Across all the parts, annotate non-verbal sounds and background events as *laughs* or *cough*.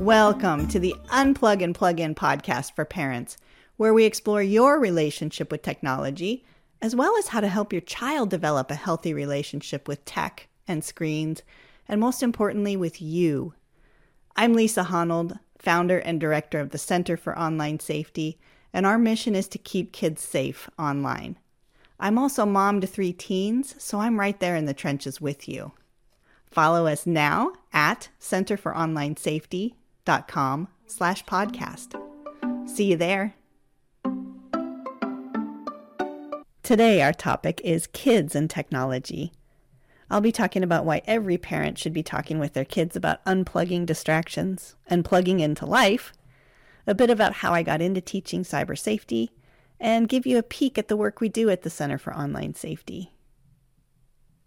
Welcome to the Unplug and Plug In podcast for parents, where we explore your relationship with technology, as well as how to help your child develop a healthy relationship with tech and screens, and most importantly, with you. I'm Lisa Honold, founder and director of the Center for Online Safety, and our mission is to keep kids safe online. I'm also mom to three teens, so I'm right there in the trenches with you. Follow us now at Center for Online Safety com slash podcast. See you there. Today, our topic is kids and technology. I'll be talking about why every parent should be talking with their kids about unplugging distractions and plugging into life, a bit about how I got into teaching cyber safety, and give you a peek at the work we do at the Center for Online Safety.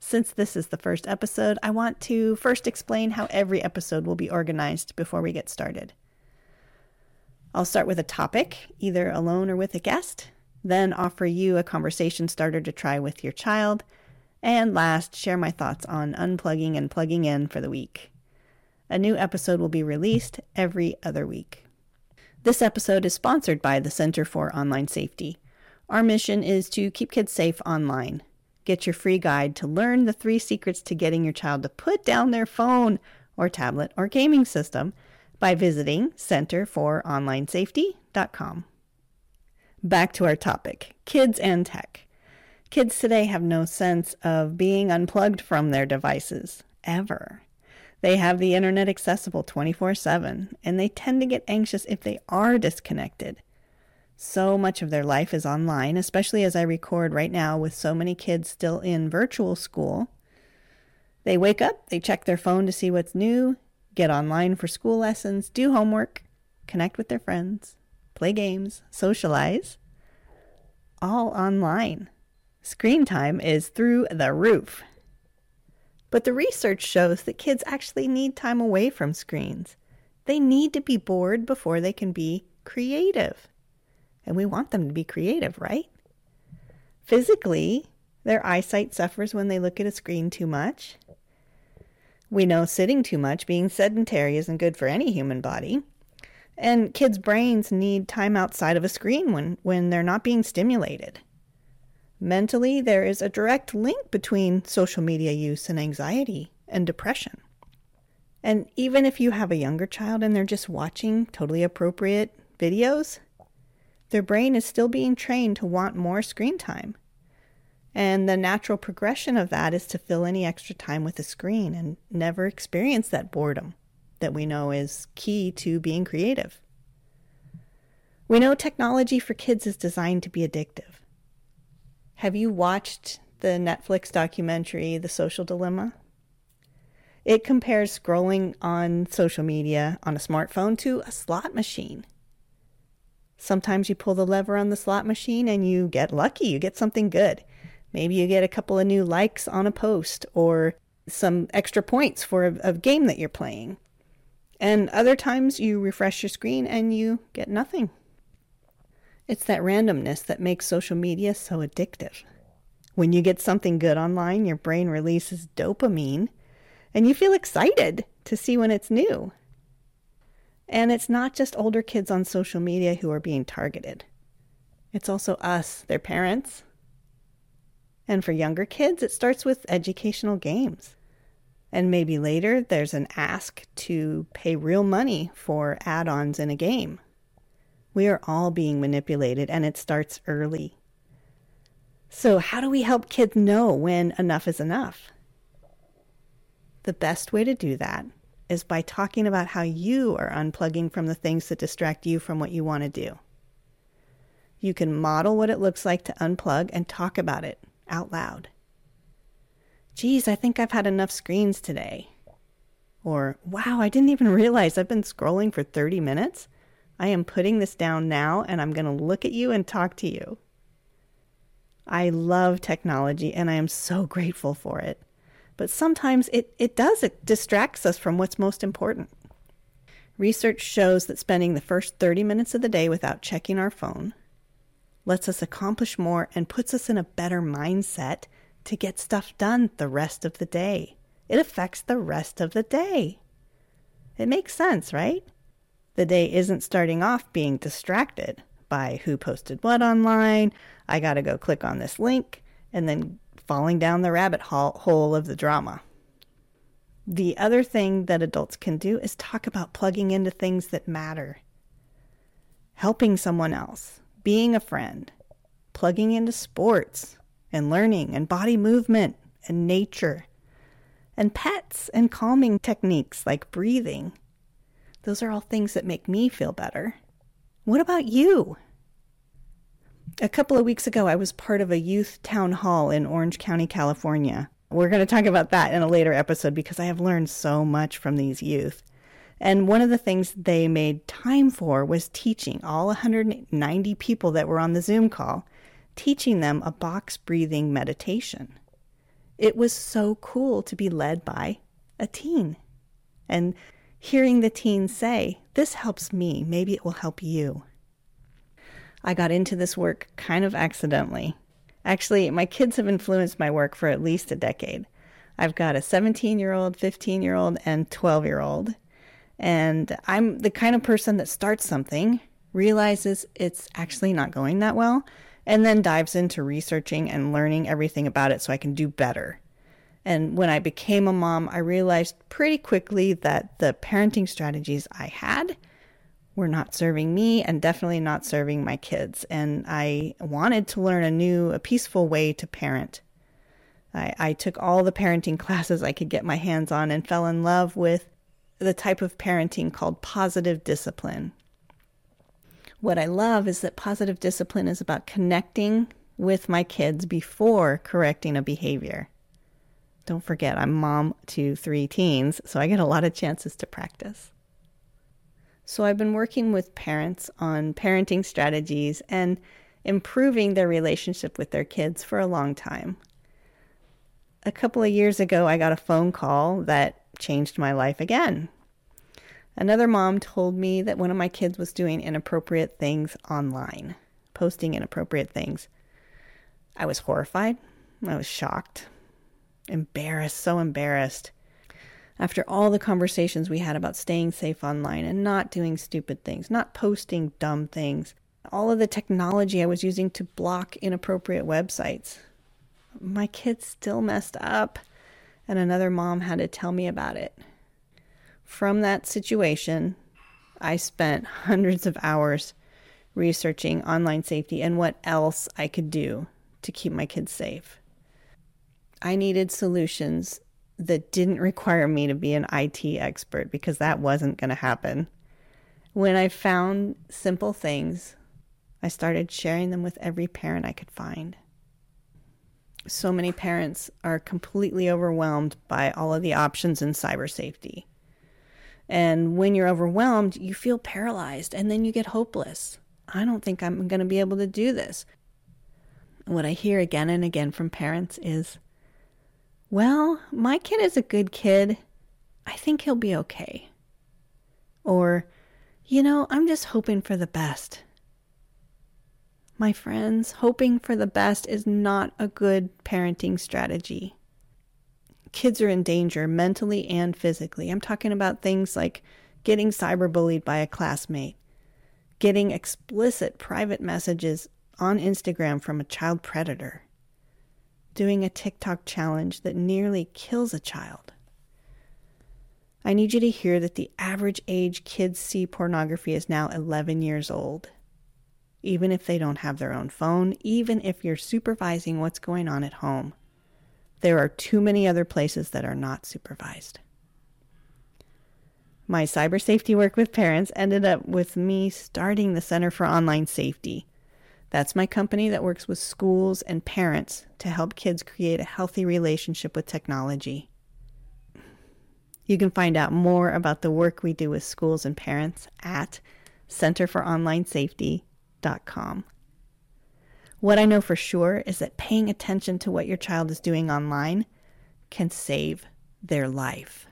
Since this is the first episode, I want to first explain how every episode will be organized before we get started. I'll start with a topic, either alone or with a guest, then offer you a conversation starter to try with your child, and last, share my thoughts on unplugging and plugging in for the week. A new episode will be released every other week. This episode is sponsored by the Center for Online Safety. Our mission is to keep kids safe online. Get your free guide to learn the three secrets to getting your child to put down their phone or tablet or gaming system by visiting centerforonlinesafety.com. Back to our topic kids and tech. Kids today have no sense of being unplugged from their devices, ever. They have the internet accessible 24 7, and they tend to get anxious if they are disconnected. So much of their life is online, especially as I record right now with so many kids still in virtual school. They wake up, they check their phone to see what's new, get online for school lessons, do homework, connect with their friends, play games, socialize. All online. Screen time is through the roof. But the research shows that kids actually need time away from screens. They need to be bored before they can be creative and we want them to be creative, right? Physically, their eyesight suffers when they look at a screen too much. We know sitting too much, being sedentary, isn't good for any human body. And kids' brains need time outside of a screen when, when they're not being stimulated. Mentally, there is a direct link between social media use and anxiety and depression. And even if you have a younger child and they're just watching totally appropriate videos, their brain is still being trained to want more screen time. And the natural progression of that is to fill any extra time with a screen and never experience that boredom that we know is key to being creative. We know technology for kids is designed to be addictive. Have you watched the Netflix documentary, The Social Dilemma? It compares scrolling on social media on a smartphone to a slot machine. Sometimes you pull the lever on the slot machine and you get lucky, you get something good. Maybe you get a couple of new likes on a post or some extra points for a, a game that you're playing. And other times you refresh your screen and you get nothing. It's that randomness that makes social media so addictive. When you get something good online, your brain releases dopamine and you feel excited to see when it's new. And it's not just older kids on social media who are being targeted, it's also us, their parents. And for younger kids, it starts with educational games. And maybe later there's an ask to pay real money for add ons in a game. We are all being manipulated, and it starts early. So, how do we help kids know when enough is enough? The best way to do that is by talking about how you are unplugging from the things that distract you from what you want to do. You can model what it looks like to unplug and talk about it out loud. Geez, I think I've had enough screens today. Or, wow, I didn't even *laughs* realize I've been scrolling for 30 minutes. I am putting this down now and I'm going to look at you and talk to you. I love technology and I am so grateful for it but sometimes it, it does, it distracts us from what's most important. Research shows that spending the first 30 minutes of the day without checking our phone lets us accomplish more and puts us in a better mindset to get stuff done the rest of the day. It affects the rest of the day. It makes sense, right? The day isn't starting off being distracted by who posted what online, I got to go click on this link, and then falling down the rabbit hole of the drama. The other thing that adults can do is talk about plugging into things that matter. Helping someone else, being a friend, plugging into sports and learning and body movement and nature and pets and calming techniques like breathing. Those are all things that make me feel better. What about you? A couple of weeks ago, I was part of a youth town hall in Orange County, California. We're going to talk about that in a later episode because I have learned so much from these youth. And one of the things they made time for was teaching all 190 people that were on the Zoom call, teaching them a box breathing meditation. It was so cool to be led by a teen. And hearing the teen say, This helps me, maybe it will help you. I got into this work kind of accidentally. Actually, my kids have influenced my work for at least a decade. I've got a 17 year old, 15 year old, and 12 year old. And I'm the kind of person that starts something, realizes it's actually not going that well, and then dives into researching and learning everything about it so I can do better. And when I became a mom, I realized pretty quickly that the parenting strategies I had were not serving me and definitely not serving my kids. And I wanted to learn a new, a peaceful way to parent. I, I took all the parenting *laughs* classes I could get my hands on and fell in love with the type of parenting called positive discipline. What I love is that positive discipline is about connecting with my kids before correcting a behavior. Don't forget, I'm mom to three teens, so I get a lot of chances to practice. So I've been working with parents on parenting strategies and improving their relationship with their kids for a long time. A couple of years ago, I got a phone call that changed my life again. Another mom told me that one of my kids was doing inappropriate things online, posting inappropriate things. I was horrified. I was shocked embarrassed, so embarrassed. After all the conversations we had about staying safe online and not doing stupid things, not posting dumb things, all of the technology I was using to block inappropriate websites, my kids still messed up, and another mom had to tell me about it. From that situation, I spent hundreds of hours researching online safety and what else I could do to keep my kids safe. I needed solutions that didn't require me to be an IT expert because that wasn't going to happen. When I found simple things, I started sharing them with every parent I could find. So many parents are completely overwhelmed by all of the options in cyber safety. And when you're overwhelmed, you feel paralyzed and then you get hopeless. I don't think I'm going to be able to do this. What I hear again and again from parents is well, my kid is a good kid. I think he'll be okay. Or, you know, I'm just hoping for the best. My friends, hoping for the best is not a good parenting strategy. Kids are in danger mentally and physically. I'm talking about things like getting cyberbullied by a classmate, getting explicit private messages on Instagram from a child predator, doing a TikTok challenge that nearly kills a child. I need you to hear that the average age kids see pornography is now 11 years old. Even if they don't have their own phone, even if you're supervising what's going on at home, there are too many other places that are not supervised. My cyber safety work with parents ended up with me starting the Center for Online Safety that's my company that works with schools and parents to help kids create a healthy relationship with technology. You can find out more about the work we do with schools and parents at centerforonlinesafety.com. What I know for sure is that paying attention to what your child is doing online can save their life.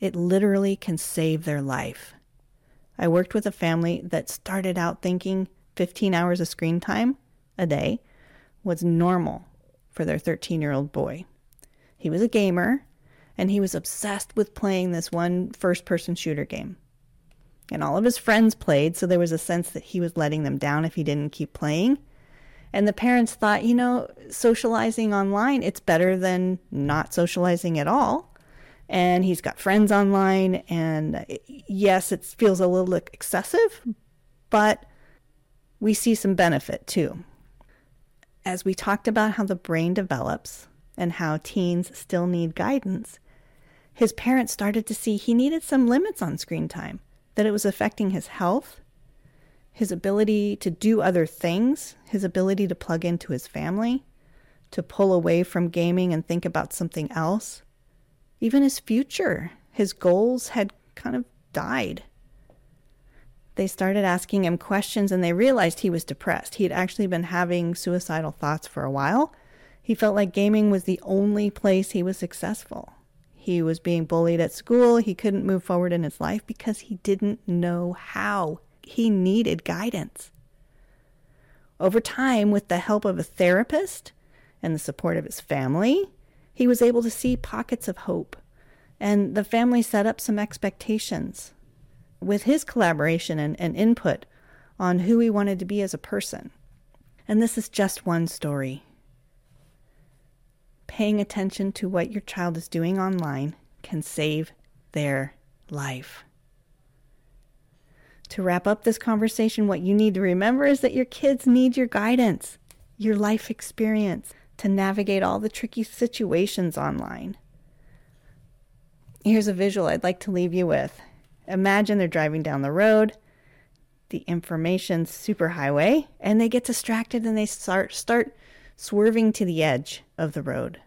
It literally can save their life. I worked with a family that started out thinking 15 hours of screen time a day was normal for their 13 year old boy. He was a gamer and he was obsessed with playing this one first person shooter game. And all of his friends played, so there was a sense that he was letting them down if he didn't keep playing. And the parents thought, you know, socializing online, it's better than not socializing at all. And he's got friends online, and uh, yes, it feels a little excessive, but we see some benefit too. As we talked about how the brain develops and how teens still need guidance, his parents started to see he needed some limits on screen time, that it was affecting his health, his ability to do other things, his ability to plug into his family, to pull away from gaming and think about something else. Even his future, his goals had kind of died. They started asking him questions and they realized he was depressed. He had actually been having suicidal thoughts for a while. He felt like gaming was the only place he was successful. He was being bullied at school. He couldn't move forward in his life because he didn't know how. He needed guidance. Over time, with the help of a therapist and the support of his family, he was able to see pockets of hope. And the family set up some expectations with his collaboration and, and input on who he wanted to be as a person. And this is just one story paying attention to what your child is doing online can save their life. To wrap up this conversation, what you need to remember is that your kids need your guidance, your life experience to navigate all the tricky situations online. Here's a visual I'd like to leave you with. Imagine they're driving down the road, the information superhighway, and they get distracted and they start start swerving to the edge of the road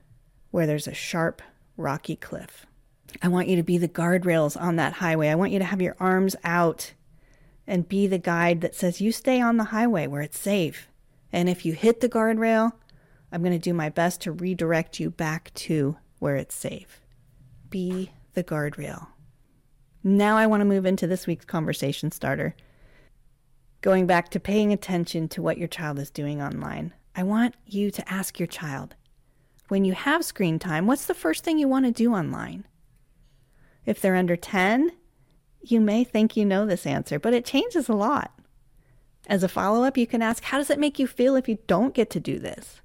where there's a sharp, rocky cliff. I want you to be the guardrails on that highway. I want you to have your arms out and be the guide that says, You stay on the highway where it's safe. And if you hit the guardrail, I'm going to do my best to redirect you back to where it's safe. Be the guardrail. Now I want to move into this week's conversation starter. Going back to paying attention to what your child is doing online. I want you to ask your child when you have screen time, what's the first thing you want to do online? If they're under 10, you may think you know this answer, but it changes a lot. As a follow up, you can ask, How does it make you feel if you don't get to do this?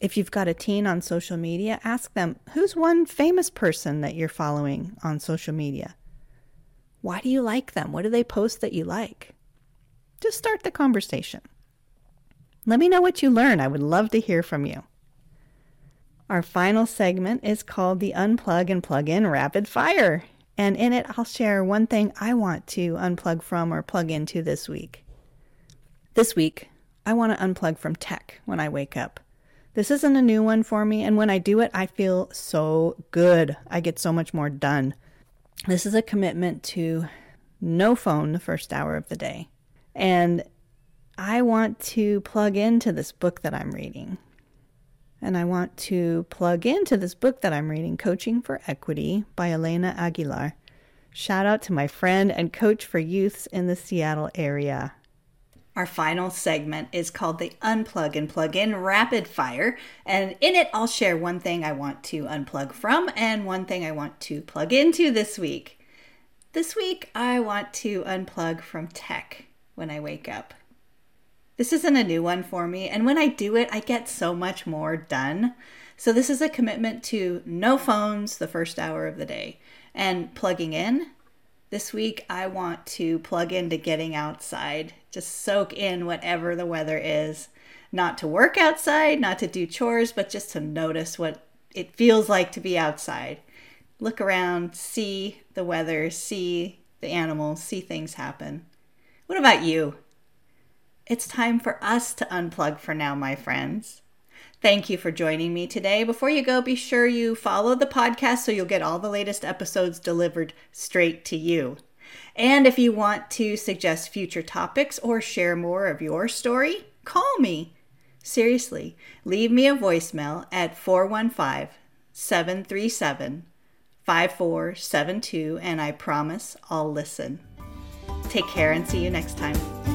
If you've got a teen on social media, ask them, Who's one famous person that you're following on social media? Why do you like them? What do they post that you like? Just start the conversation. Let me know what you learn. I would love to hear from you. Our final segment is called the Unplug and Plug In Rapid Fire. And in it, I'll share one thing I want to unplug from or plug into this week. This week, I want to unplug from tech when I wake up. This isn't a new one for me, and when I do it, I feel so good. I get so much more done. This is a commitment to no phone the first hour of the day. And I want to plug into this book that I'm reading. And I want to plug into this book that I'm reading, Coaching for Equity by Elena Aguilar. Shout out to my friend and coach for youths in the Seattle area. Our final segment is called the Unplug and Plug In Rapid Fire. And in it, I'll share one thing I want to unplug from and one thing I want to plug into this week. This week, I want to unplug from tech when I wake up. This isn't a new one for me, and when I do it, I get so much more done. So, this is a commitment to no phones the first hour of the day and plugging in. This week, I want to plug into getting outside, just soak in whatever the weather is. Not to work outside, not to do chores, but just to notice what it feels like to be outside. Look around, see the weather, see the animals, see things happen. What about you? It's time for us to unplug for now, my friends. Thank you for joining me today. Before you go, be sure you follow the podcast so you'll get all the latest episodes delivered straight to you. And if you want to suggest future topics or share more of your story, call me. Seriously, leave me a voicemail at 415 737 5472, and I promise I'll listen. Take care and see you next time.